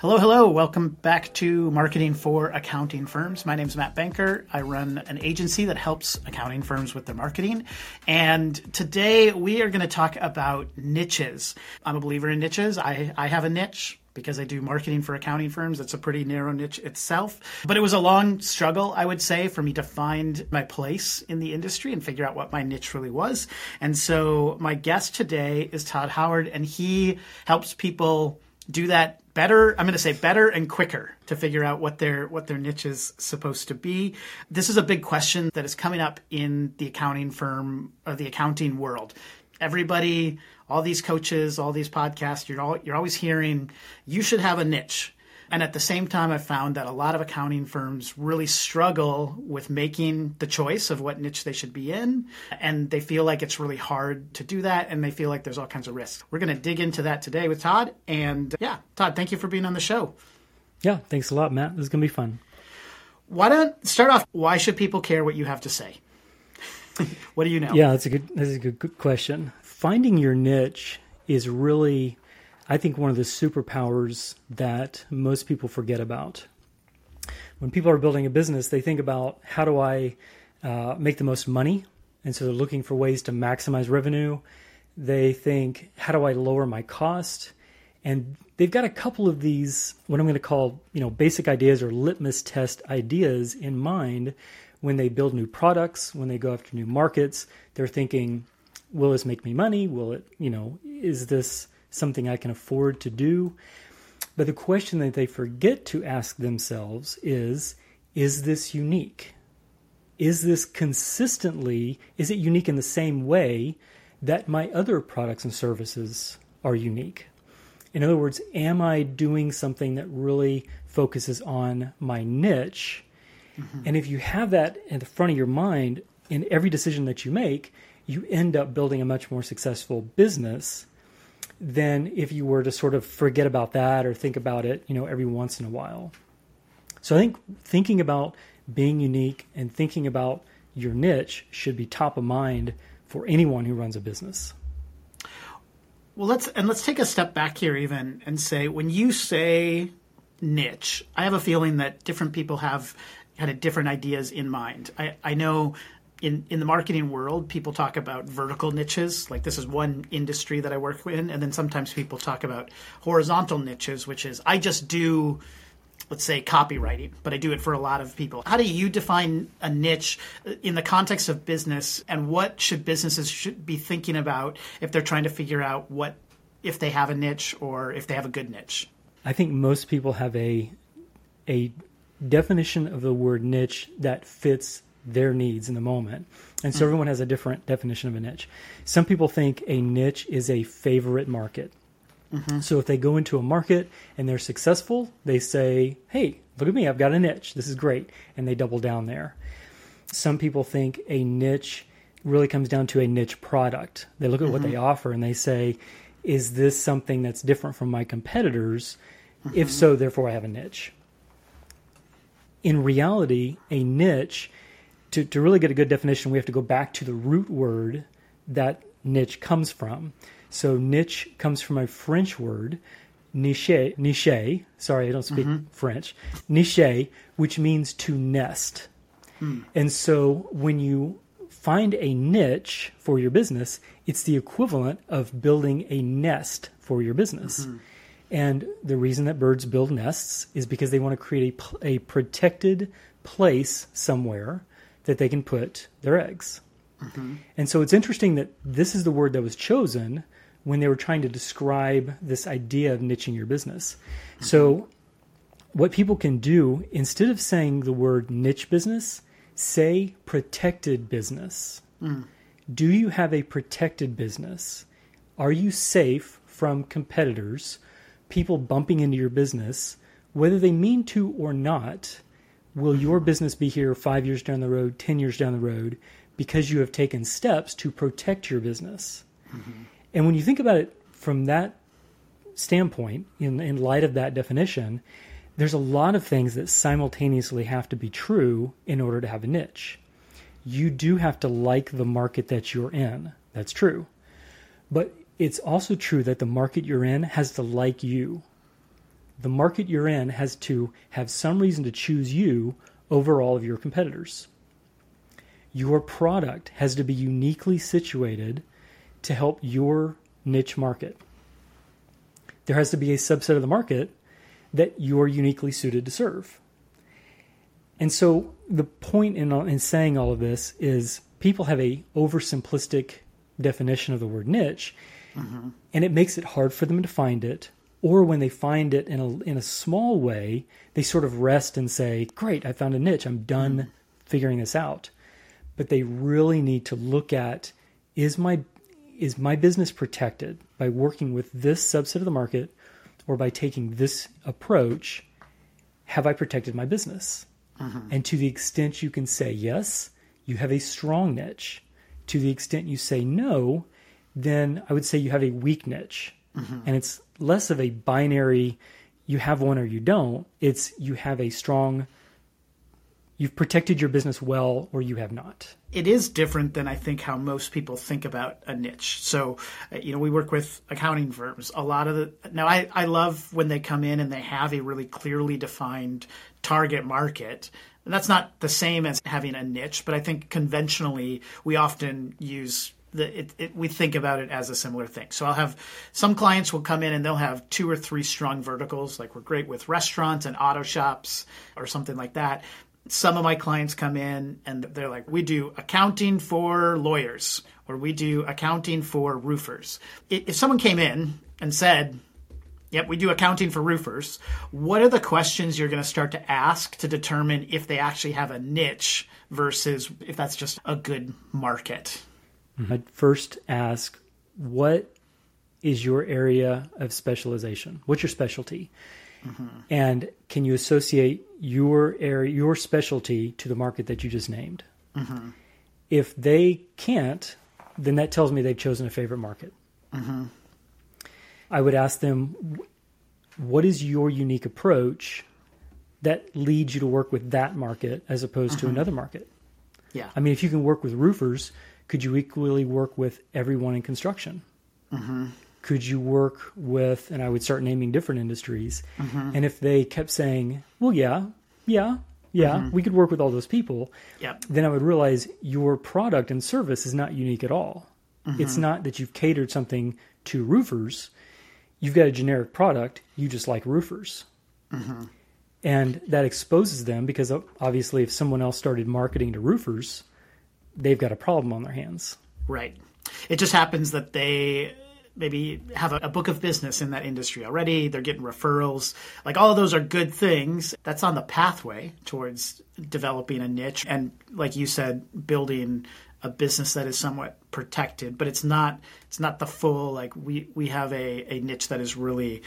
Hello, hello. Welcome back to Marketing for Accounting Firms. My name is Matt Banker. I run an agency that helps accounting firms with their marketing. And today we are going to talk about niches. I'm a believer in niches. I, I have a niche because I do marketing for accounting firms. It's a pretty narrow niche itself. But it was a long struggle, I would say, for me to find my place in the industry and figure out what my niche really was. And so my guest today is Todd Howard, and he helps people do that better i'm going to say better and quicker to figure out what their what their niche is supposed to be. This is a big question that is coming up in the accounting firm or the accounting world. Everybody all these coaches all these podcasts you're all you're always hearing you should have a niche and at the same time, I've found that a lot of accounting firms really struggle with making the choice of what niche they should be in. And they feel like it's really hard to do that. And they feel like there's all kinds of risks. We're going to dig into that today with Todd. And yeah, Todd, thank you for being on the show. Yeah, thanks a lot, Matt. This is going to be fun. Why don't start off? Why should people care what you have to say? what do you know? Yeah, that's a good. That's a good, good question. Finding your niche is really I think one of the superpowers that most people forget about. When people are building a business, they think about how do I uh, make the most money? And so they're looking for ways to maximize revenue. They think, how do I lower my cost? And they've got a couple of these, what I'm going to call, you know, basic ideas or litmus test ideas in mind when they build new products, when they go after new markets. They're thinking, will this make me money? Will it, you know, is this something I can afford to do. But the question that they forget to ask themselves is Is this unique? Is this consistently, is it unique in the same way that my other products and services are unique? In other words, am I doing something that really focuses on my niche? Mm-hmm. And if you have that in the front of your mind in every decision that you make, you end up building a much more successful business than if you were to sort of forget about that or think about it, you know, every once in a while. So I think thinking about being unique and thinking about your niche should be top of mind for anyone who runs a business. Well, let's and let's take a step back here even and say when you say niche, I have a feeling that different people have kind of different ideas in mind. I, I know in in the marketing world, people talk about vertical niches. Like this is one industry that I work in, and then sometimes people talk about horizontal niches, which is I just do, let's say, copywriting, but I do it for a lot of people. How do you define a niche uh, in the context of business, and what should businesses should be thinking about if they're trying to figure out what if they have a niche or if they have a good niche? I think most people have a a definition of the word niche that fits their needs in the moment. And so mm everyone has a different definition of a niche. Some people think a niche is a favorite market. Mm-hmm. So if they go into a market and they're successful, they say, hey, look at me, I've got a niche. This is great. And they double down there. Some people think a niche really comes down to a niche product. They look at mm-hmm. what they mm-hmm. offer and they say, is this something that's different from my competitors? Mm-hmm. If so, therefore I have a niche. In reality, a niche to, to really get a good definition, we have to go back to the root word that niche comes from. So niche comes from a French word, niche, niche. Sorry, I don't speak mm-hmm. French. Niche, which means to nest. Hmm. And so when you find a niche for your business, it's the equivalent of building a nest for your business. Mm-hmm. And the reason that birds build nests is because they want to create a, a protected place somewhere that they can put their eggs. Mm-hmm. And so it's interesting that this is the word that was chosen when they were trying to describe this idea of niching your business. Mm-hmm. So, what people can do, instead of saying the word niche business, say protected business. Mm. Do you have a protected business? Are you safe from competitors, people bumping into your business, whether they mean to or not? Will your business be here five years down the road, 10 years down the road, because you have taken steps to protect your business? Mm-hmm. And when you think about it from that standpoint, in, in light of that definition, there's a lot of things that simultaneously have to be true in order to have a niche. You do have to like the market that you're in. That's true. But it's also true that the market you're in has to like you the market you're in has to have some reason to choose you over all of your competitors. Your product has to be uniquely situated to help your niche market. There has to be a subset of the market that you're uniquely suited to serve. And so the point in, in saying all of this is people have a oversimplistic definition of the word niche, mm-hmm. and it makes it hard for them to find it. Or when they find it in a in a small way, they sort of rest and say, "Great, I found a niche. I'm done mm-hmm. figuring this out." But they really need to look at is my is my business protected by working with this subset of the market or by taking this approach? Have I protected my business? Mm-hmm. And to the extent you can say yes, you have a strong niche. To the extent you say no, then I would say you have a weak niche. Mm-hmm. And it's less of a binary, you have one or you don't. It's you have a strong, you've protected your business well or you have not it is different than I think how most people think about a niche. So, uh, you know, we work with accounting firms. A lot of the now, I, I love when they come in and they have a really clearly defined target market. And that's not the same as having a niche, but I think conventionally we often use the it, it, we think about it as a similar thing. So I'll have some clients will come in and they'll have two or three strong verticals, like we're great with restaurants and auto shops or something like that some of my clients come in and they're like, we do accounting for lawyers or we do accounting for roofers. If someone came in and said, Yep, we do accounting for roofers. What are the questions you're going to start to ask to determine if they actually have a niche versus if that's just a good market? I'd first ask, what is your area of specialization? What's your specialty? Mm-hmm. And can you associate your area, your specialty to the market that you just named? Mm-hmm. If they can't, then that tells me they've chosen a favorite market. Mm-hmm. I would ask them, what is your unique approach that leads you to work with that market as opposed to mm-hmm. another market? Yeah. I mean, if you can work with roofers, could you equally work with everyone in construction? Mm-hmm could you work with and i would start naming different industries mm-hmm. and if they kept saying well yeah yeah yeah mm-hmm. we could work with all those people yep. then i would realize your product and service is not unique at all mm-hmm. it's not that you've catered something to roofers you've got a generic product you just like roofers mm-hmm. and that exposes them because obviously if someone else started marketing to roofers they've got a problem on their hands right it just happens that they maybe have a, a, book of business in that industry already. They're getting referrals. Like all of those are good things. That's on the pathway towards developing a niche and, like you said, building a business that is somewhat protected. But it's not. It's not the full. Like we we have a, a niche that is really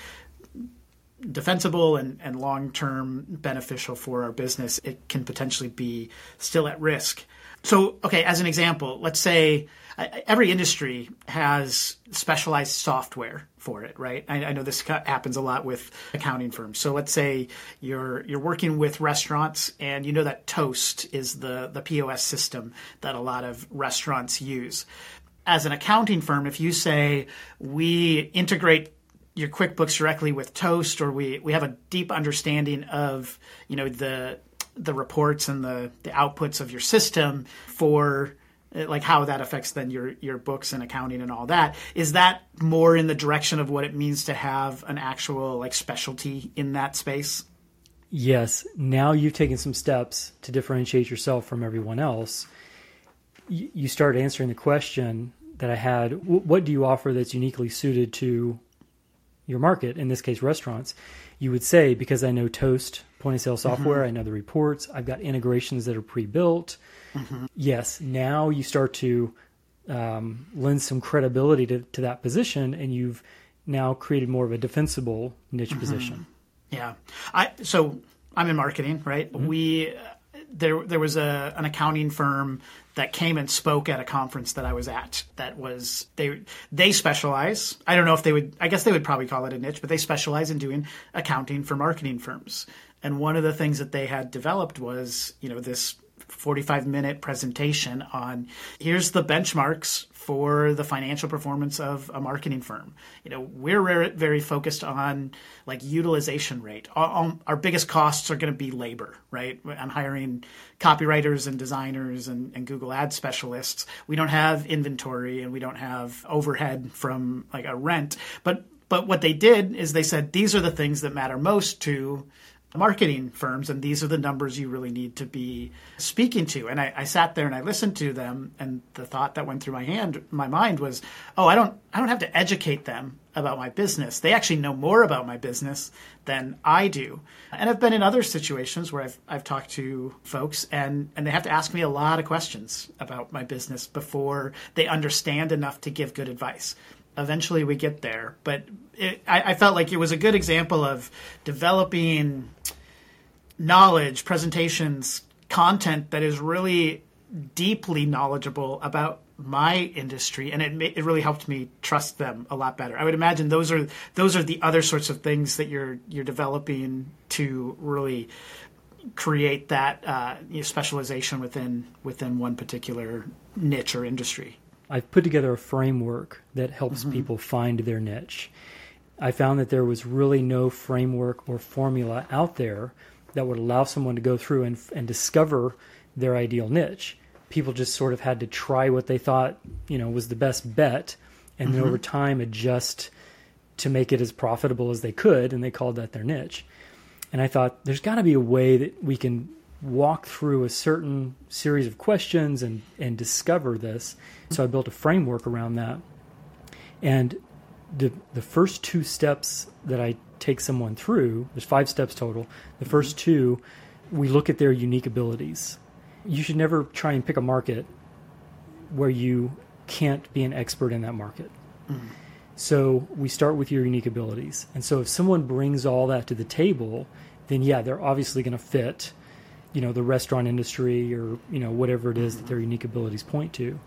defensible and, and long term beneficial for our business. It can potentially be still at risk. So, okay, as an example, let's say every industry has specialized software for it, right? I, I, know this happens a lot with accounting firms. So let's say you're you're working with restaurants, and you know that Toast is the the POS system that a lot of restaurants use. As an accounting firm, if you say we integrate your QuickBooks directly with Toast, or we we have a deep understanding of you know the the reports and the the outputs of your system for uh, like how that affects then your your books and accounting and all that. Is that more in the direction of what it means to have an actual like specialty in that space? Yes. Now you've taken some steps to differentiate yourself from everyone else. You, you start answering the question that i had what do you offer that's uniquely suited to your market in this case restaurants you would say because i know toast point of sale software mm-hmm. i know the reports i've got integrations that are pre-built mm-hmm. yes, now you start to um, lend some credibility to, to that position, and you've now created more of a defensible niche mm-hmm. position. Yeah, I so I'm in marketing, right? Mm-hmm. We there there was a an accounting firm that came and spoke at a conference that I was at. That was they they specialize. I don't know if they would. I guess they would probably call it a niche, but they specialize in doing accounting for marketing firms. And one of the things that they had developed was you know this 45 minute presentation on here's the benchmarks for the financial performance of a marketing firm. You know, we're very focused on like utilization rate. Our, um, our biggest costs are going to be labor, right? I'm hiring copywriters and designers and, and Google ad specialists. We don't have inventory and we don't have overhead from like a rent. But but what they did is they said these are the things that matter most to marketing firms, and these are the numbers you really need to be speaking to. And I, I, sat there and I listened to them, and the thought that went through my hand, my mind was, oh, I don't, I don't have to educate them about my business. They actually know more about my business than I do. And I've been in other situations where I've, I've talked to folks, and and they have to ask me a lot of questions about my business before they understand enough to give good advice eventually we get there. But it, I, I, felt like it was a good example of developing knowledge, presentations, content that is really deeply knowledgeable about my industry, and it it really helped me trust them a lot better. I would imagine those are those are the other sorts of things that you're you're developing to really create that uh, you know, specialization within within one particular niche or industry. I've put together a framework that helps mm-hmm. people find their niche. I found that there was really no framework or formula out there that would allow someone to go through and, and discover their ideal niche. People just sort of had to try what they thought, you know, was the best bet, and mm-hmm. then over time adjust to make it as profitable as they could, and they called that their niche. And I thought there's got to be a way that we can walk through a certain series of questions and, and discover this. So I built a framework around that. And the, the first two steps that I take someone through, there's five steps total. The first mm-hmm. two, we look at their unique abilities. You should never try and pick a market where you can't be an expert in that market. Mm-hmm. So we start with your unique abilities. And so if someone brings all that to the table, then yeah, they're obviously going to fit you know the restaurant industry or you know whatever it is that their unique abilities point to.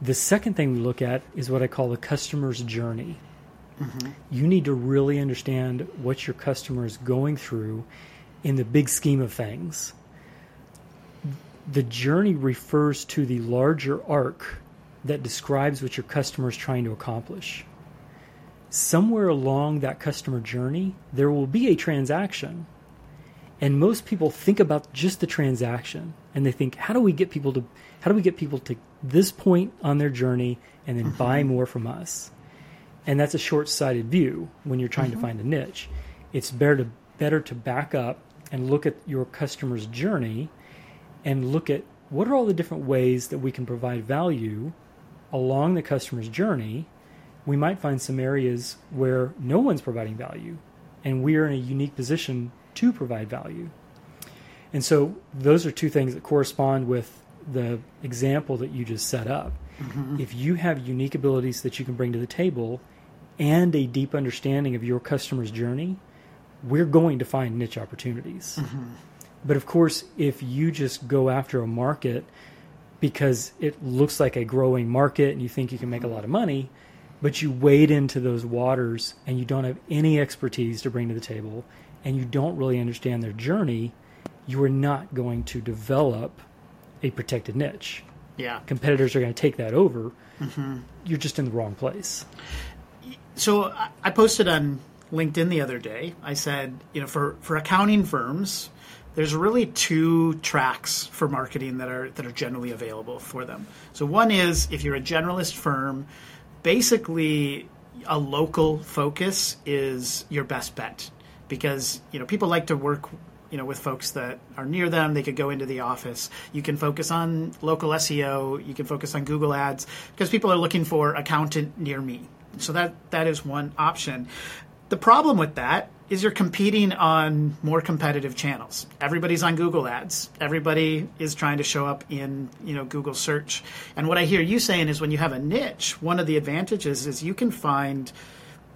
The second thing we look at is what I call the customer's journey. Mm-hmm. You need to really understand what your customer is going through in the big scheme of things. The journey refers to the larger arc that describes what your customer is trying to accomplish. Somewhere along that customer journey, there will be a transaction and most people think about just the transaction and they think, how do we get people to how do we get people to this point on their journey and then mm-hmm. buy more from us? And that's a short-sighted view when you're trying mm-hmm. to find a niche. It's better to better to back up and look at your customer's journey and look at what are all the different ways that we can provide value along the customer's journey. We might find some areas where no one's providing value and we are in a unique position to provide value. And so those are two things that correspond with the example that you just set up. Mm-hmm. If you have unique abilities that you can bring to the table and a deep understanding of your customer's journey, we're going to find niche opportunities. Mm-hmm. But of course, if you just go after a market because it looks like a growing market and you think you can make a lot of money, but you wade into those waters and you don't have any expertise to bring to the table and you don't really understand their journey, you are not going to develop a protected niche. Yeah. Competitors are going to take that over. Mm-hmm. You're just in the wrong place. So I posted on LinkedIn the other day. I said, you know, for, for accounting firms, there's really two tracks for marketing that are that are generally available for them. So one is if you're a generalist firm, basically a local focus is your best bet because you know people like to work you know with folks that are near them they could go into the office you can focus on local seo you can focus on google ads because people are looking for accountant near me so that that is one option. The problem with that is you're competing on more competitive channels. Everybody's on google ads. Everybody is trying to show up in you know google search. And what i hear you saying is when you have a niche one of the advantages is you can find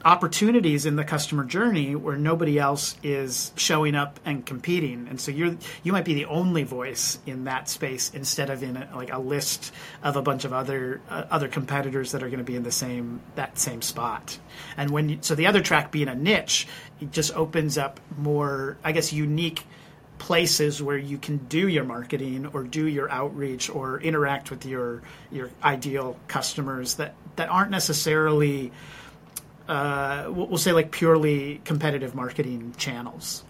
opportunities in the customer journey where nobody else is showing up and competing. And so you're you might be the only voice in that space instead of in a, like a list of a bunch of other uh, other competitors that are going to be in the same that same spot. And when you, so the other track being a niche it just opens up more i guess unique places where you can do your marketing or do your outreach or interact with your your ideal customers that that aren't necessarily uh, we'll say like purely competitive marketing channels.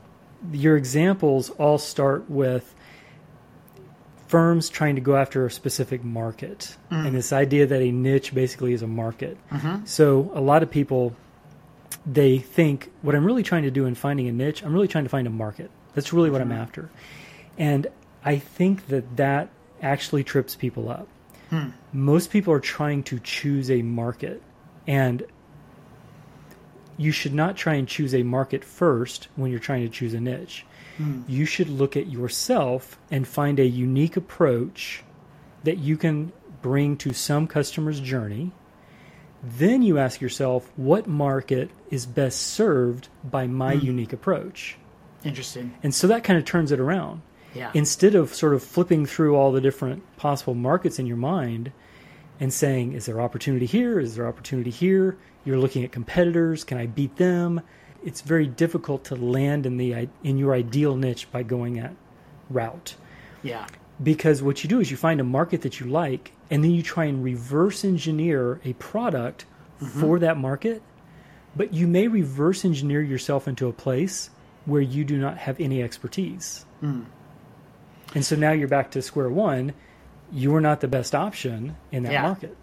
Your examples all start with firms trying to go after a specific market mm. and this idea that a niche basically is a market. Mm-hmm. So a lot of people they think what I'm really trying to do in finding a niche, I'm really trying to find a market. That's really what mm-hmm. I'm after. And I think that that actually trips people up. Hmm. Most people are trying to choose a market and you should not try and choose a market first when you're trying to choose a niche. Mm. You should look at yourself and find a unique approach that you can bring to some customer's journey. Then you ask yourself, what market is best served by my mm. unique approach? Interesting. And so that kind of turns it around. Yeah. Instead of sort of flipping through all the different possible markets in your mind and saying, is there opportunity here? Is there opportunity here? You're looking at competitors. Can I beat them? It's very difficult to land in the in your ideal niche by going that route. Yeah. Because what you do is you find a market that you like, and then you try and reverse engineer a product mm-hmm. for that market. But you may reverse engineer yourself into a place where you do not have any expertise. Mm. And so now you're back to square one. You are not the best option in that yeah. market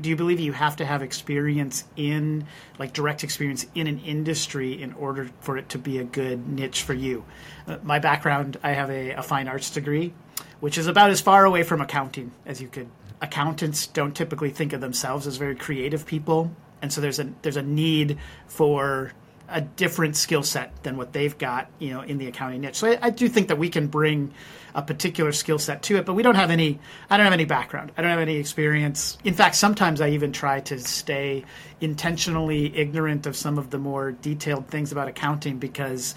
do you believe you have to have experience in like direct experience in an industry in order for it to be a good niche for you? Uh, my background i have a, a, fine arts degree which is about as far away from accounting as you could. Accountants don't typically think of themselves as very creative people and so there's a there's a need for a different skill set than what they've got, you know, in the accounting niche. So I, I do think that we can bring a particular skill set to it, but we don't have any. I don't have any background. I don't have any experience. In fact, sometimes I even try to stay intentionally ignorant of some of the more detailed things about accounting because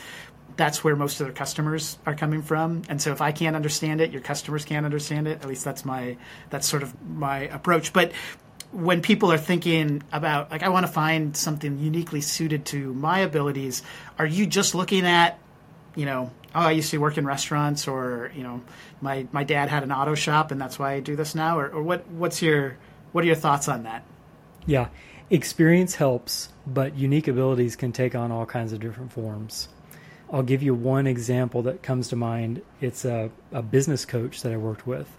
that's where most of their customers are coming from and so if i can't understand it your customers can't understand it at least that's my that's sort of my approach but when people are thinking about like I want to find something uniquely suited to my abilities, are you just looking at, you know, oh I used to work in restaurants or, you know, my my dad had an auto shop and that's why I do this now or, or what what's your what are your thoughts on that? Yeah. Experience helps, but unique abilities can take on all kinds of different forms. I'll give you one example that comes to mind. It's a, a business coach that I worked with.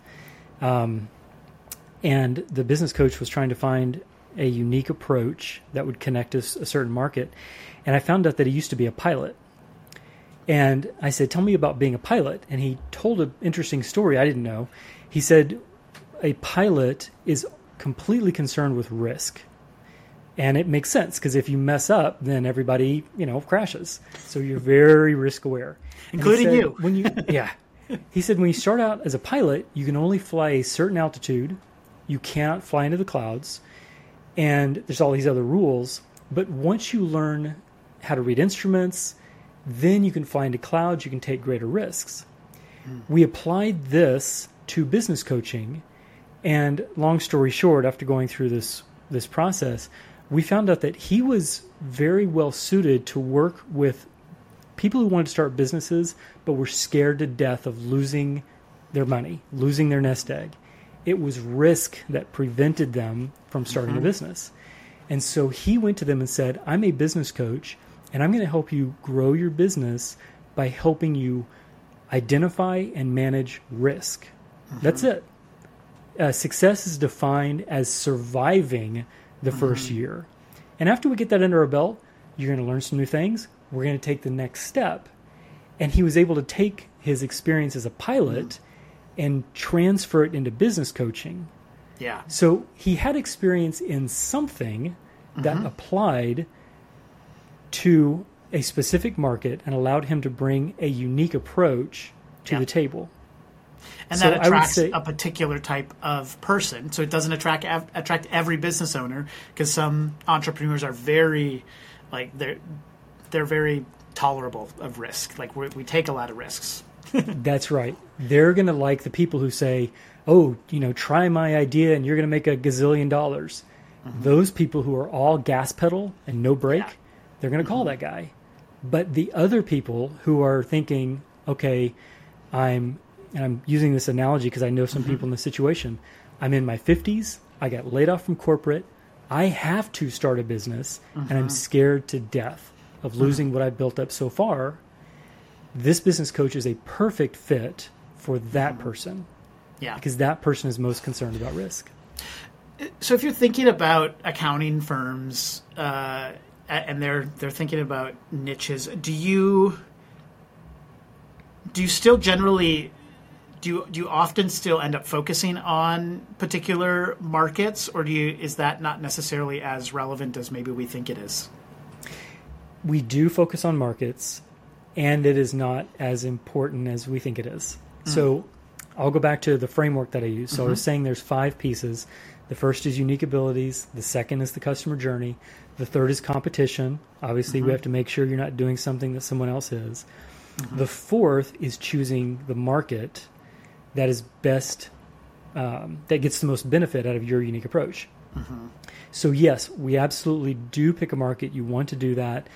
Um, and the business coach was trying to find a unique approach that would connect us a certain market. And I found out that he used to be a pilot. And I said, Tell me about being a pilot. And he told an interesting story I didn't know. He said, A pilot is completely concerned with risk. And it makes sense because if you mess up, then everybody, you know, crashes. So you're very risk aware. Including said, you. when you yeah. He said when you start out as a pilot, you can only fly a certain altitude you can't fly into the clouds, and there's all these other rules. But once you learn how to read instruments, then you can fly into clouds, you can take greater risks. Mm. We applied this to business coaching, and long story short, after going through this this process, we found out that he was very well suited to work with people who wanted to start businesses but were scared to death of losing their money, losing their nest egg it was risk that prevented them from starting mm-hmm. a business. And so he went to them and said, I'm a business coach, and I'm going to help you grow your business by helping you identify and manage risk. Mm-hmm. That's it. Uh, success is defined as surviving the mm-hmm. first year. And after we get that under our belt, you're going to learn some new things. We're going to take the next step. And he was able to take his experience as a pilot mm-hmm and transfer it into business coaching. Yeah. So he had experience in something that mm-hmm. applied to a specific market and allowed him to bring a unique approach to yeah. the table. And so that attracts say, a particular type of person. So it doesn't attract attract every business owner because some entrepreneurs are very like they're they're very tolerable of risk. Like we take a lot of risks. That's right. They're going to like the people who say, "Oh, you know, try my idea and you're going to make a gazillion dollars." Mm-hmm. Those people who are all gas pedal and no brake, yeah. they're going to call mm-hmm. that guy. But the other people who are thinking, okay, I'm and I'm using this analogy because I know some people in this situation. I'm in my 50s. I got laid off from corporate. I have to start a business, and I'm scared to death of losing what I've built up so far. This business coach is a perfect fit for that person Yeah. because that person is most concerned about risk. So if you're thinking about accounting firms uh, and they're they're thinking about niches, do you do you still generally do you, do you often still end up focusing on particular markets, or do you is that not necessarily as relevant as maybe we think it is? we do focus on markets and it is not as important as we think it is. So hmm. I'll go back to the framework that I use. So I was mm-hmm. saying there's five pieces. The first is unique abilities, the second is the customer journey, the third is competition. Obviously, we mm-hmm. have to make sure you're not doing something that someone else is. Mm-hmm. The fourth is choosing the market that is best um, that gets the most benefit out of your unique approach. So yes, we absolutely do pick a market. You want to do that.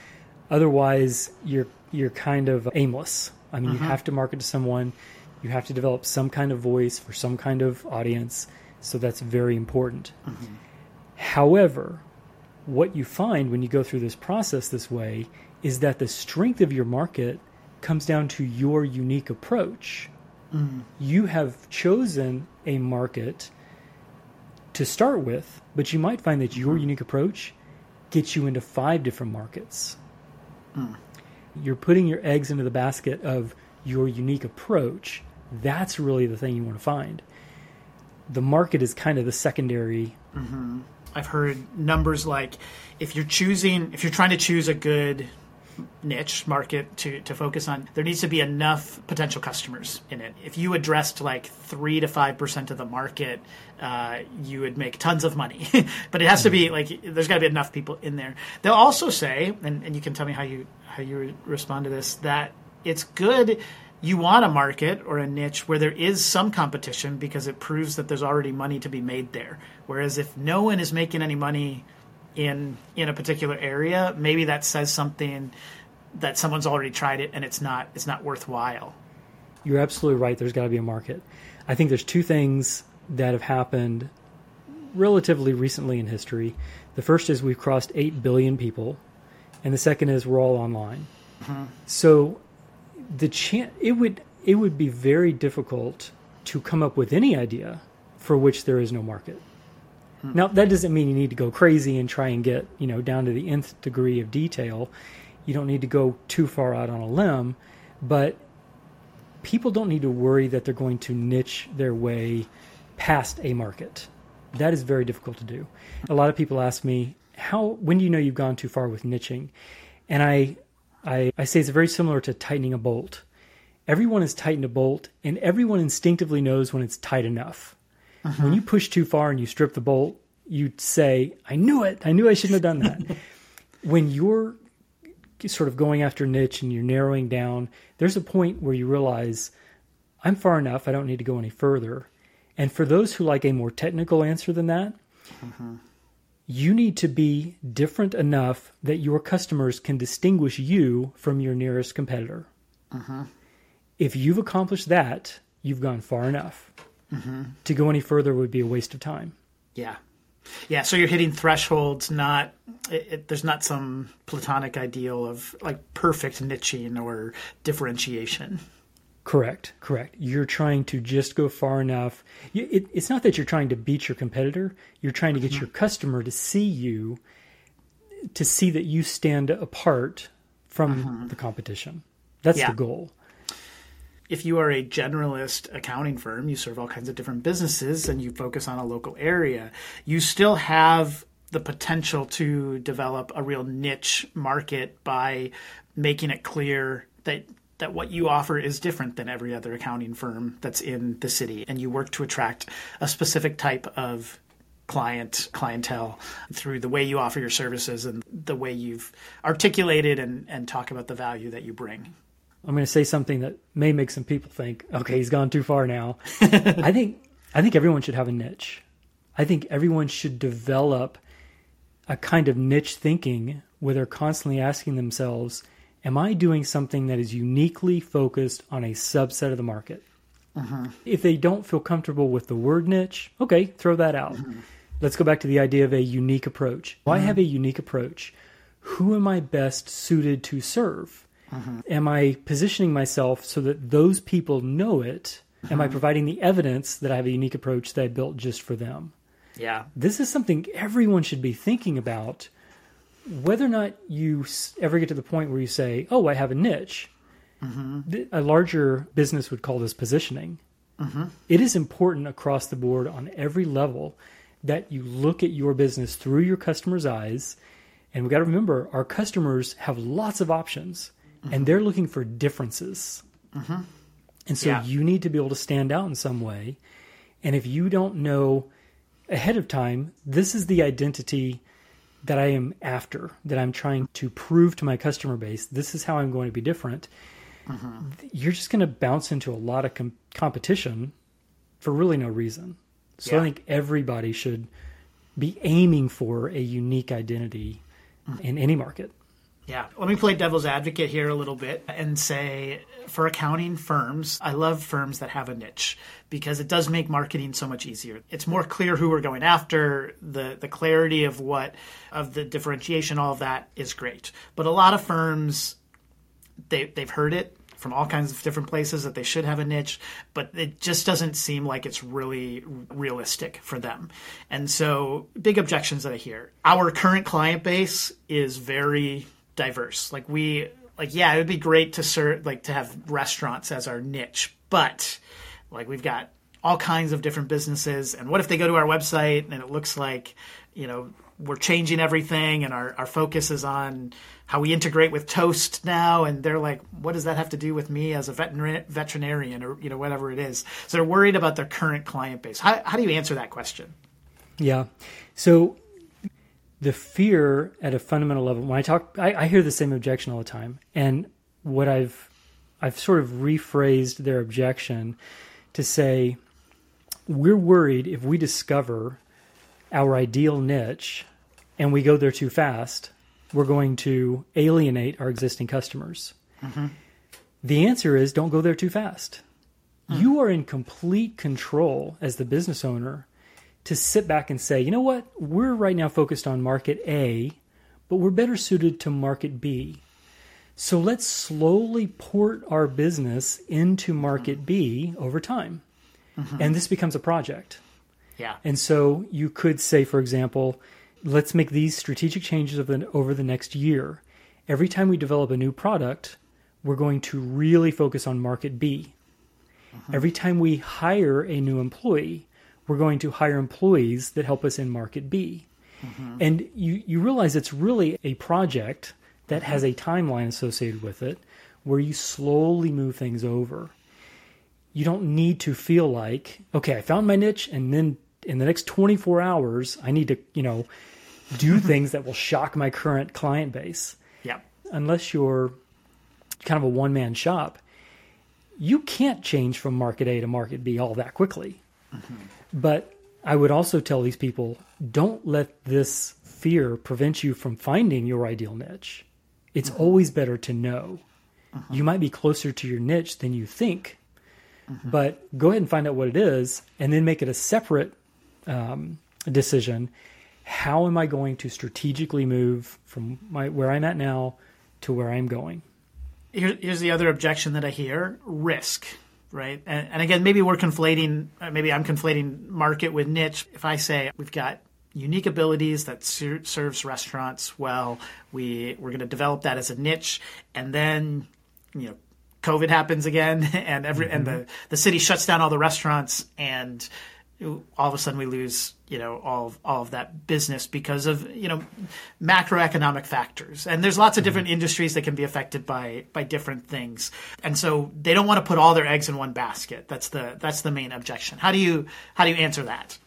Otherwise, you're you're kind of aimless. I mean, you uh-huh. have to market to someone. You have to develop some kind of voice for some kind of audience. So that's very important. Mm-hmm. However, what you find when you go through this process this way is that the strength of your market comes down to your unique approach. Mm-hmm. You have chosen a market to start with, but you might find that your mm-hmm. unique approach gets you into five different markets. You're putting your eggs into the basket of your unique approach. That's really the thing you want to find. The market is kind of the secondary. Mm-hmm. I've heard numbers like if you're choosing if you're trying to choose a good niche market to, to focus on, there needs to be enough potential customers in it. If you addressed like three to five percent of the market, uh, you would make tons of money. but it has to be like there's got to be enough people in there. They'll also say, and, and you can tell me how you how you re- respond to this, that it's good. You want a market or a niche where there is some competition because it proves that there's already money to be made there. Whereas if no one is making any money in in a particular area, maybe that says something that someone's already tried it and it's not it's not worthwhile. You're absolutely right. There's got to be a market. I think there's two things that have happened relatively recently in history. The first is we've crossed 8 billion people, and the second is we're all online. Mm-hmm. So the chan- it would it would be very difficult to come up with any idea for which there is no market. Now that doesn't mean you need to go crazy and try and get, you know, down to the nth degree of detail. You don't need to go too far out on a limb, but people don't need to worry that they're going to niche their way past a market. That is very difficult to do. A lot of people ask me, "How? When do you know you've gone too far with niching?" And I, I, I say it's very similar to tightening a bolt. Everyone has tightened a bolt, and everyone instinctively knows when it's tight enough. Uh-huh. When you push too far and you strip the bolt, you say, "I knew it. I knew I shouldn't have done that." when you're sort of going after niche and you're narrowing down, there's a point where you realize I'm far enough. I don't need to go any further. And for those who like a more technical answer than that, uh-huh. you need to be different enough that your customers can distinguish you from your nearest competitor. Uh-huh. If you've accomplished that, you've gone far enough. To go any further would be a waste of time. Yeah. Yeah, so you're hitting thresholds. Not it, it, there's not some platonic ideal of like perfect niching or differentiation. Correct, correct. You're trying to just go far enough. You- It, it's not that you're trying to beat your competitor. You're trying to get mm-hmm. your customer to see you, to see that you stand apart from mm-hmm. the competition. That's Yeah. the goal. If you are a generalist accounting firm, you serve all kinds of different businesses and you focus on a local area, you still have the potential to develop a real niche market by making it clear that that what you offer is different than every other accounting firm that's in the city and you work to attract a specific type of client clientele through the way you offer your services and the way you've articulated and, and talk about the value that you bring. I'm going to say something that may make some people think, okay, he's gone too far now. I think I think everyone should have a niche. I think everyone should develop a kind of niche thinking where they're constantly asking themselves, am I doing something that is uniquely focused on a subset of the market? Mm-hmm. If they don't feel comfortable with the word niche, okay, throw that out. Mm-hmm. Let's go back to the idea of a unique approach. Why mm-hmm. have a unique approach? Who am I best suited to serve? Mm-hmm. Am I positioning myself so that those people know it? Am I mm-hmm. providing the evidence that I have a unique approach that I built just for them? Yeah. This is something everyone should be thinking about. Whether or not you ever get to the point where you say, "Oh, I have a niche," mm-hmm. Th- a larger business would call this positioning. It is important across the board on every level that you look at your business through your customer's eyes. And we got to remember, our customers have lots of options, and they're looking for differences. Mm-hmm. And so Yeah. you need to be able to stand out in some way. And if you don't know ahead of time, this is the identity that I am after, that I'm trying to prove to my customer base. This is how I'm going to be different. Mm-hmm. You're just going to bounce into a lot of com- competition for really no reason. So Yeah. I think everybody should be aiming for a unique identity mm. in any market. Yeah. Let me play devil's advocate here a little bit and say for accounting firms, I love firms that have a niche because it does make marketing so much easier. It's more clear who we're going after, the the clarity of what of the differentiation, all of that is great. But a lot of firms they they've heard it from all kinds of different places that they should have a niche, but it just doesn't seem like it's really realistic for them. And so, big objections that I hear. Our current client base is very diverse. Like we like yeah, it would be great to serve like to have restaurants as our niche, but like we've got all kinds of different businesses and what if they go to our website and it looks like, you know, we're changing everything and our, our focus is on how we integrate with toast now and they're like what does that have to do with me as a veterin- veterinarian or you know whatever it is so they're worried about their current client base how, how do you answer that question Yeah. So the fear at a fundamental level, when I talk, I, I hear the same objection all the time. And what I've, I've sort of rephrased their objection to say, we're worried if we discover our ideal niche and we go there too fast, we're going to alienate our existing customers. Mm-hmm. The answer is don't go there too fast. Hmm. You are in complete control as the business owner to sit back and say, you know what, we're right now focused on market A, but we're better suited to market B. So let's slowly port our business into market B over time. Mm-hmm. And this becomes a project. yeah And so you could say, for example, let's make these strategic changes over the, over the next year. Every time we develop a new product, we're going to really focus on market B. Mm-hmm. Every time we hire a new employee, we're going to hire employees that help us in market B. Mm-hmm. And you, you realize it's really a project that has mm-hmm. a timeline associated with it where you slowly move things over. You don't need to feel like okay i found my niche and then in the next 24 hours i need to you know do things that will shock my current client base. Yeah unless you're kind of a one-man shop you can't change from market a to market b all that quickly mm-hmm. But i would also tell these people don't let this fear prevent you from finding your ideal niche. It's mm-hmm. always better to know. Mm-hmm. You might be closer to your niche than you think mm-hmm. but go ahead and find out what it is and then make it a separate um, decision. How am i going to strategically move from my where i'm at now to where i'm going? Here, here's the other objection that I hear: risk, right? And, and again, maybe we're conflating. uh, Maybe I'm conflating market with niche. If I say we've got unique abilities that ser- serves restaurants well, we we're going to develop that as a niche, and then you know, COVID happens again, and every and the the city shuts down all the restaurants, and all of a sudden we lose you know all of, all of that business because of you know macroeconomic factors. And there's lots of mm-hmm. different industries that can be affected by by different things. And so they don't want to put all their eggs in one basket. That's the that's the main objection. How do you how do you answer that?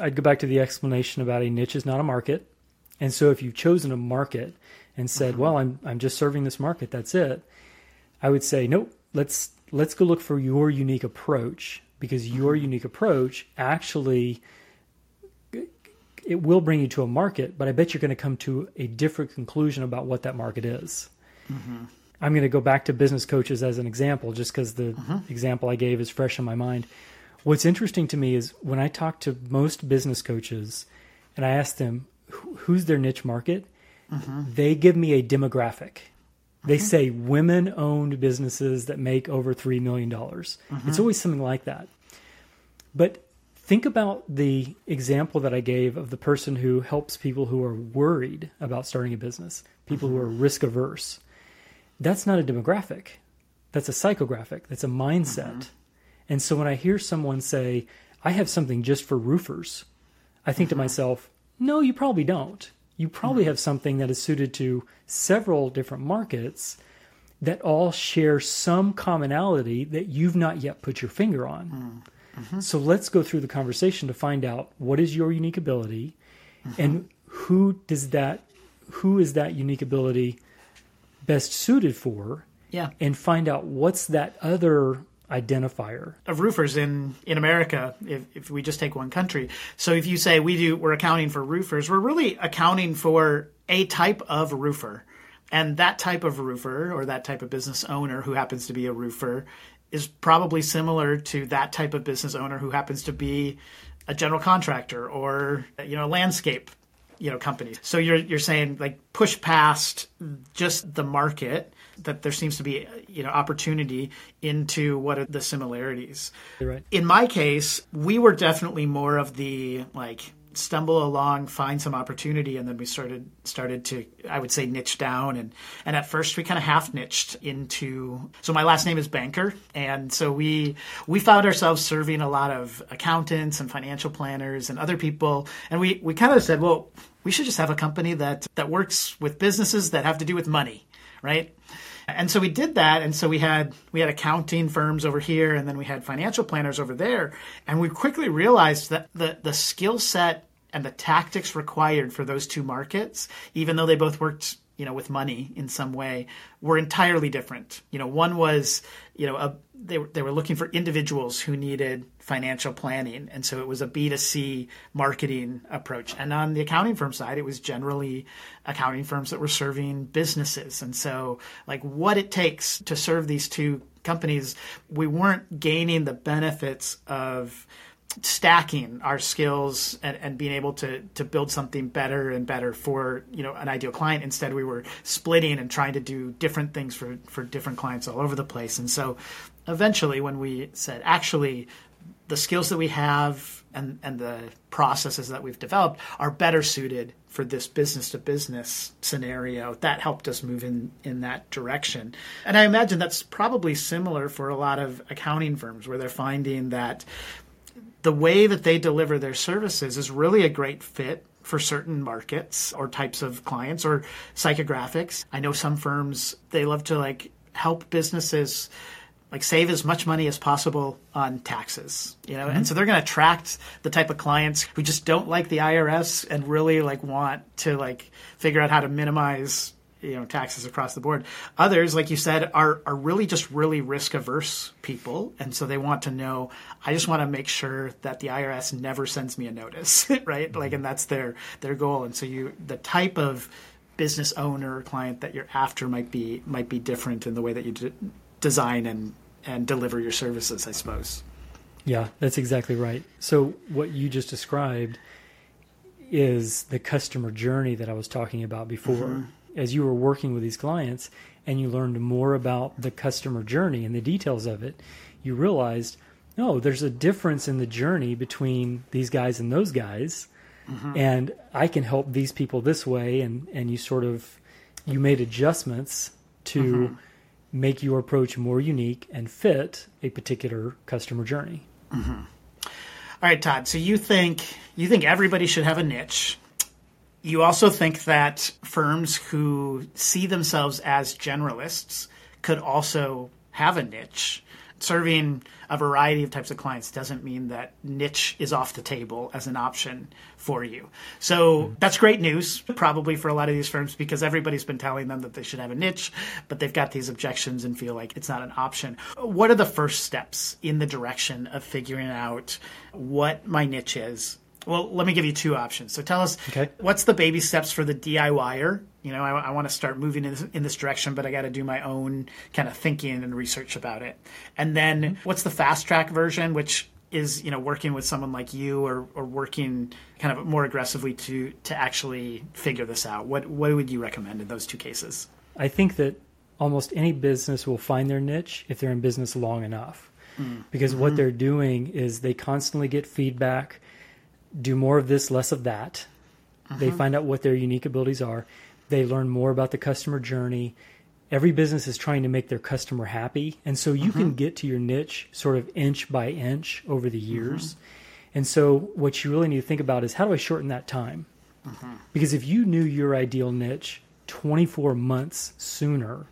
I'd go back to the explanation about a niche is not a market. And so if you've chosen a market and said, mm-hmm. "Well, I'm I'm just serving this market, that's it." I would say, "Nope, let's let's go look for your unique approach because your mm-hmm. unique approach actually it will bring you to a market, but I bet you're going to come to a different conclusion about what that market is." Mm-hmm. I'm going to go back to business coaches as an example, just because the mm-hmm. example I gave is fresh in my mind. What's interesting to me is when I talk to most business coaches and I ask them who's their niche market, they give me a demographic. They say women owned businesses that make over $3 million. Mm-hmm. It's always something like that. But think about the example that I gave of the person who helps people who are worried about starting a business, people who mm-hmm. are risk averse. That's not a demographic. That's a psychographic. That's a mindset. Mm-hmm. And so when I hear someone say, I have something just for roofers, I think to myself, no, you probably don't. You probably mm-hmm. have something that is suited to several different markets that all share some commonality that you've not yet put your finger on. Mm-hmm. So let's go through the conversation to find out what is your unique ability mm-hmm. and who does that who is that unique ability best suited for Yeah. and find out what's that other identifier. of roofers in in America if, if we just take one country. So if you say we do we're accounting for roofers, we're really accounting for a type of roofer. And that type of roofer or that type of business owner who happens to be a roofer is probably similar to that type of business owner who happens to be a general contractor or you know a landscape you know company So you're you're saying like push past just the market that there seems to be you know opportunity into what are the similarities. Right. In my case, we were definitely more of the like stumble along, find some opportunity, and then we started started to I would say niche down and and at first we kind of half niched into. So my last name is Banker, and so we we found ourselves serving a lot of accountants and financial planners and other people, and we we kind of said, well, we should just have a company that that works with businesses that have to do with money, right? And so we did that, and so we had we had accounting firms over here, and then we had financial planners over there, and we quickly realized that the the skill set and the tactics required for those two markets, even though they both worked, you know, with money in some way, were entirely different. You know, one was, you know, a, they they were looking for individuals who needed financial planning, and so it was a B 2 C marketing approach. And on the accounting firm side, it was generally accounting firms that were serving businesses, and so like what it takes to serve these two companies, we weren't gaining the benefits of stacking our skills and, and being able to to build something better and better for you know an ideal client. Instead we were splitting and trying to do different things for for different clients all over the place. And so eventually when we said actually the skills that we have and and the processes that we've developed are better suited for this business to business scenario that helped us move in in that direction. And i imagine that's probably similar for a lot of accounting firms where they're finding that the way that they deliver their services is really a great fit for certain markets or types of clients or psychographics. I know some firms they love to like help businesses like save as much money as possible on taxes, you know, and mm-hmm. so they're going to attract the type of clients who just don't like the IRS and really like want to like figure out how to minimize you know taxes across the board. Others, like you said, are are really just really risk averse people, and so they want to know. I just want to make sure that the IRS never sends me a notice, right? Like, and that's their their goal. And so you, the type of business owner or client that you're after might be might be different in the way that you d- design and and deliver your services, I suppose. Yeah, that's exactly right. So what you just described is the customer journey that I was talking about before. Mm-hmm. As you were working with these clients and you learned more about the customer journey and the details of it, you realized, no, there's a difference in the journey between these guys and those guys. Mm-hmm. And I can help these people this way and and you sort of you made adjustments to mm-hmm. make your approach more unique and fit a particular customer journey. Mm-hmm. All right, Todd. So you think you think everybody should have a niche. You also think that firms who see themselves as generalists could also have a niche. Serving a variety of types of clients doesn't mean that niche is off the table as an option for you. So that's great news, probably for a lot of these firms, because everybody's been telling them that they should have a niche, but they've got these objections and feel like it's not an option. What are the first steps in the direction of figuring out what my niche is? Well, let me give you two options. So tell us Okay. what's the baby steps for the DIYer? You know, I, I want to start moving in this, in this direction, but I got to do my own kind of thinking and research about it. And then Mm-hmm. what's the fast track version, which is you know working with someone like you or, or working kind of more aggressively to to actually figure this out. What what would you recommend in those two cases? I think that almost any business will find their niche if they're in business long enough. Because what they're doing is they constantly get feedback, do more of this, less of that. They uh-huh. find out what their unique abilities are. They learn more about the customer journey. Every business is trying to make their customer happy. And so you can uh-huh. get to your niche sort of inch by inch over the uh-huh. years. And so what you really need to think about is how do I shorten that time? Because if you knew your ideal niche 24 months sooner,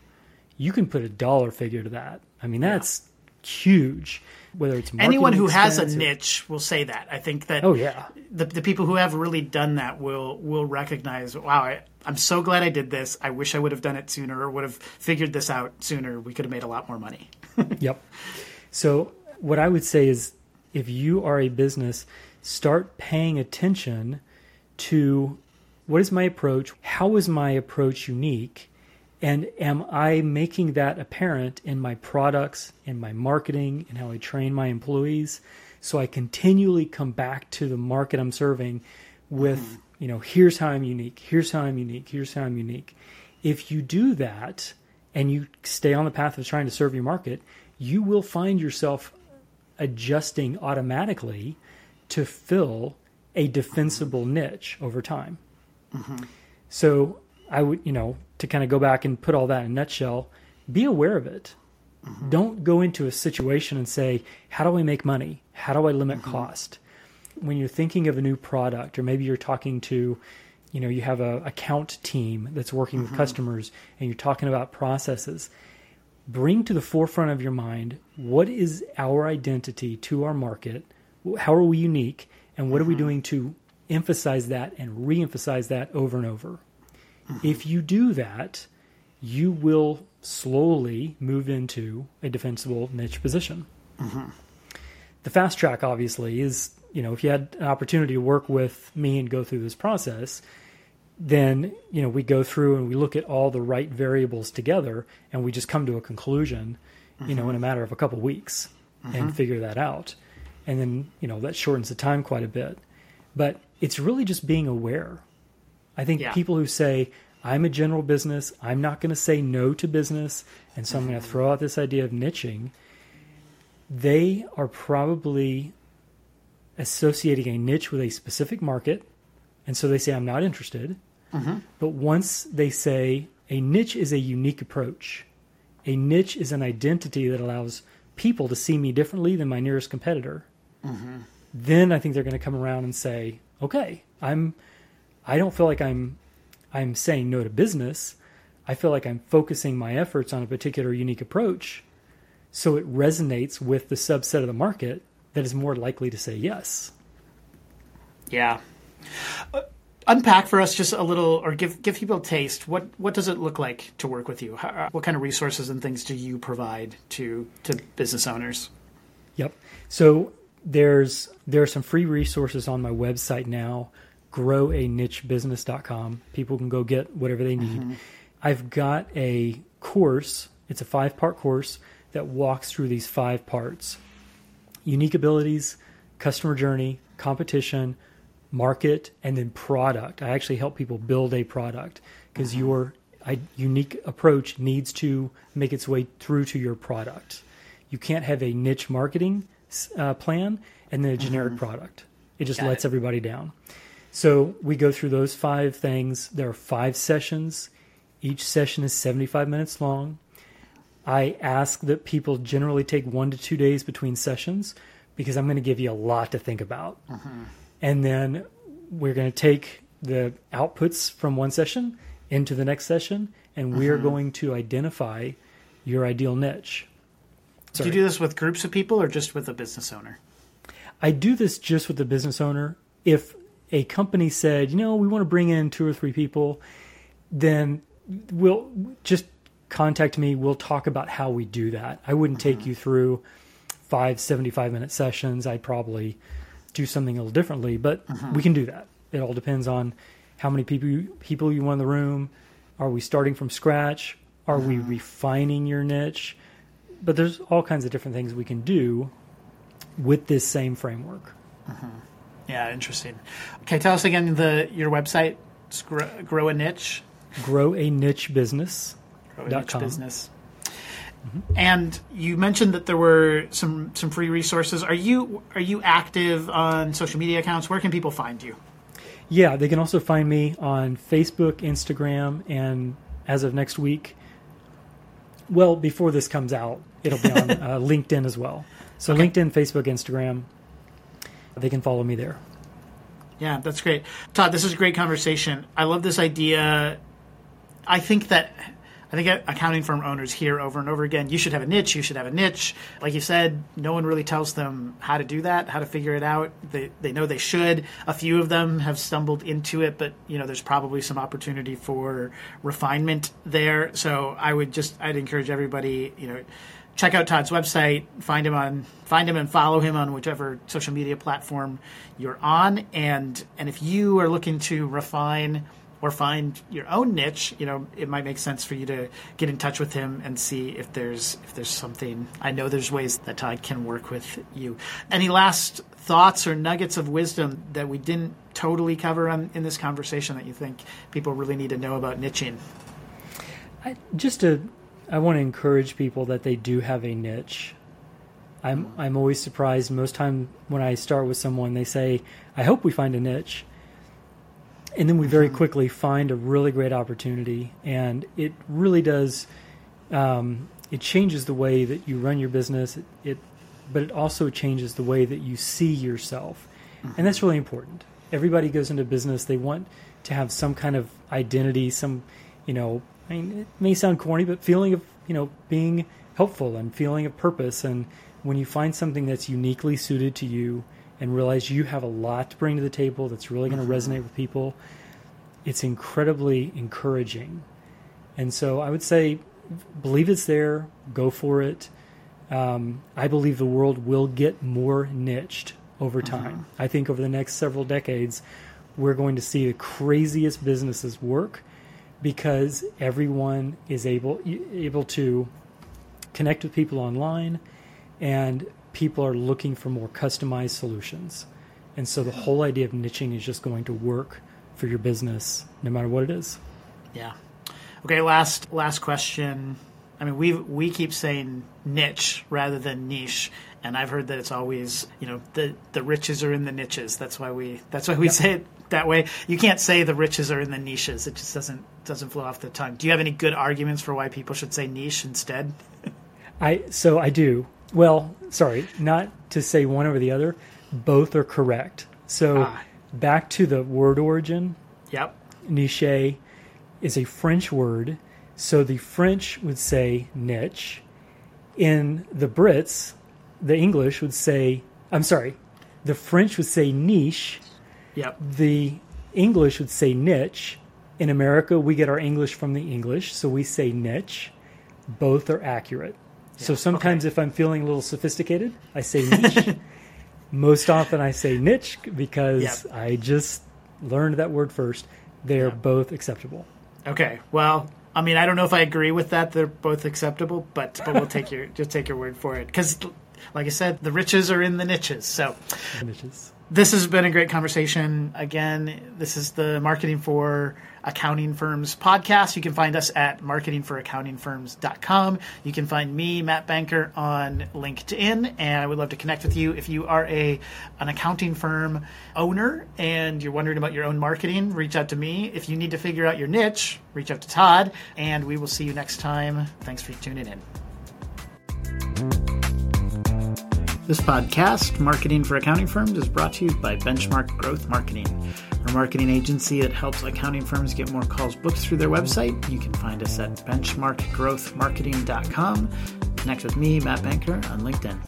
you can put a dollar figure to that. I mean, that's huge. Whether it's Anyone who has a or- niche will say that. I think that Oh yeah, the, the people who have really done that will will recognize wow I, i'm so glad i did this. I wish i would have done it sooner or would have figured this out sooner. We could have made a lot more money. Yep. So what I would say is, if you are a business, start paying attention to what is my approach, how is my approach unique, and am I making that apparent in my products, in my marketing, and how I train my employees, so I continually come back to the market I'm serving with, mm-hmm. you know, here's how I'm unique, here's how I'm unique, here's how I'm unique. If you do that and you stay on the path of trying to serve your market, you will find yourself adjusting automatically to fill a defensible mm-hmm. niche over time. Mm-hmm. So I would, you know, to kind of go back and put all that in a nutshell, be aware of it. Mm-hmm. Don't go into a situation and say, how do I make money? How do I limit mm-hmm. cost? When you're thinking of a new product, or maybe you're talking to, you know, you have a account team that's working with mm-hmm. customers and you're talking about processes, bring to the forefront of your mind what is our identity to our market? How are we unique? And what are we doing to emphasize that and re emphasize that over and over? Mm-hmm. If you do that, you will slowly move into a defensible niche position. Mm-hmm. The fast track, obviously, is you know, if you had an opportunity to work with me and go through this process, then you know we go through and we look at all the right variables together, and we just come to a conclusion, you know, in a mm-hmm. matter of a couple weeks, and figure that out, and then you know that shortens the time quite a bit. But it's really just being aware. I think Yeah. people who say, I'm a general business, I'm not going to say no to business, and so I'm going to mm-hmm. throw out this idea of niching, they are probably associating a niche with a specific market. And so they say, I'm not interested. Mm-hmm. But once they say a niche is a unique approach, a niche is an identity that allows people to see me differently than my nearest competitor, mm-hmm. then I think they're going to come around and say, okay, I'm, I don't feel like I'm, I'm saying no to business. I feel like I'm focusing my efforts on a particular unique approach. So it resonates with the subset of the market that is more likely to say yes. yeah Uh, unpack for us just a little or give give people a taste what what does it look like to work with you How, what kind of resources and things do you provide to to business owners Yep. So there's there are some free resources on my website now, growanichebusiness.com. People can go get whatever they need. Mm-hmm. I've got a course, it's a five-part course that walks through these five parts. Unique abilities, customer journey, competition, market, and then product. I actually help people build a product because mm-hmm. your I, unique approach needs to make its way through to your product. You can't have a niche marketing uh, plan and then a generic mm-hmm. product. It just Got lets it. everybody down. So we go through those five things. There are five sessions. Each session is 75 minutes long. I ask that people generally take one to two days between sessions because I'm going to give you a lot to think about. Mm-hmm. And then we're going to take the outputs from one session into the next session, and we are mm-hmm. going to identify your ideal niche. do you do this with groups of people or just with a business owner I do this just with the business owner. If a company said, you know, we want to bring in two or three people, then we'll just contact me. We'll talk about how we do that. I wouldn't take mm-hmm. you through five 75 minute sessions. I'd probably do something a little differently, but mm-hmm. we can do that. It all depends on how many people you, people you want in the room. Are we starting from scratch? Are we mm-hmm. refining your niche? But there's all kinds of different things we can do with this same framework. Yeah, interesting. Okay, tell us again the your website. Grow, grow a niche. Grow a niche business. Grow a niche com. business. And you mentioned that there were some some free resources. Are you are you active on social media accounts? Where can people find you? Yeah, they can also find me on Facebook, Instagram, and as of next week, well, before this comes out, it'll be on uh, LinkedIn as well. So Okay. LinkedIn, Facebook, Instagram, they can follow me there. Yeah, that's great. Todd, this is a great conversation. I love this idea. I think that I think accounting firm owners hear over and over again, you should have a niche, you should have a niche. Like you said, no one really tells them how to do that, how to figure it out. They they know they should. A few of them have stumbled into it, but you know, there's probably some opportunity for refinement there. So I would just I'd encourage everybody, you know, check out Todd's website, find him on find him and follow him on whichever social media platform you're on and and if you are looking to refine or find your own niche, you know, it might make sense for you to get in touch with him and see if there's if there's something. I know there's ways that Todd can work with you. Any last thoughts or nuggets of wisdom that we didn't totally cover on, in this conversation that you think people really need to know about niching? I, just to, I want to encourage people that they do have a niche. I'm I'm always surprised. Most time when I start with someone, they say, "I hope we find a niche," and then we very quickly find a really great opportunity, and it really does. Um, it changes the way that you run your business. It, it, but it also changes the way that you see yourself, and that's really important. Everybody goes into business; they want to have some kind of identity, some, you know, I mean, it may sound corny, but feeling of you know being helpful and feeling of purpose. And when you find something that's uniquely suited to you and realize you have a lot to bring to the table that's really going to resonate with people, it's incredibly encouraging. And so I would say, believe it's there, go for it. Um, I believe the world will get more niched over time. I think over the next several decades, we're going to see the craziest businesses work because everyone is able able to connect with people online and people are looking for more customized solutions. And so the whole idea of niching is just going to work for your business no matter what it is. Yeah. Okay, last last question. I mean, we we keep saying niche rather than niche, and I've heard that it's always you know the the riches are in the niches. That's why we that's why we say it that way. You can't say the riches are in the niches. It just doesn't doesn't flow off the tongue. Do you have any good arguments for why people should say niche instead? I so I do. Well, sorry, not to say one over the other. Both are correct. So Ah. back to the word origin, Yep. niche is a French word. So the French would say niche. In the Brits, the English would say, I'm sorry, the French would say niche. Yep. The English would say niche. In America, we get our English from the English, so we say niche. Both are accurate. so sometimes, okay. if I'm feeling a little sophisticated, I say niche. Most often, I say niche because Yep. I just learned that word first. They're Yep. both acceptable. Okay. Well, I mean, I don't know if I agree with that. They're both acceptable, but but we'll take your just take your word for it because, like I said, the riches are in the niches. So. Niches. This has been a great conversation. Again, this is the Marketing for Accounting Firms podcast. You can find us at marketingforaccountingfirms.com. You can find me, Matt Banker, on LinkedIn, and I would love to connect with you. If you are a an accounting firm owner and you're wondering about your own marketing, reach out to me. If you need to figure out your niche, reach out to Todd, and we will see you next time. Thanks for tuning in. This podcast, Marketing for Accounting Firms, is brought to you by Benchmark Growth Marketing, a marketing agency that helps accounting firms get more calls booked through their website. You can find us at benchmarkgrowthmarketing.com. Connect with me, Matt Banker, on LinkedIn.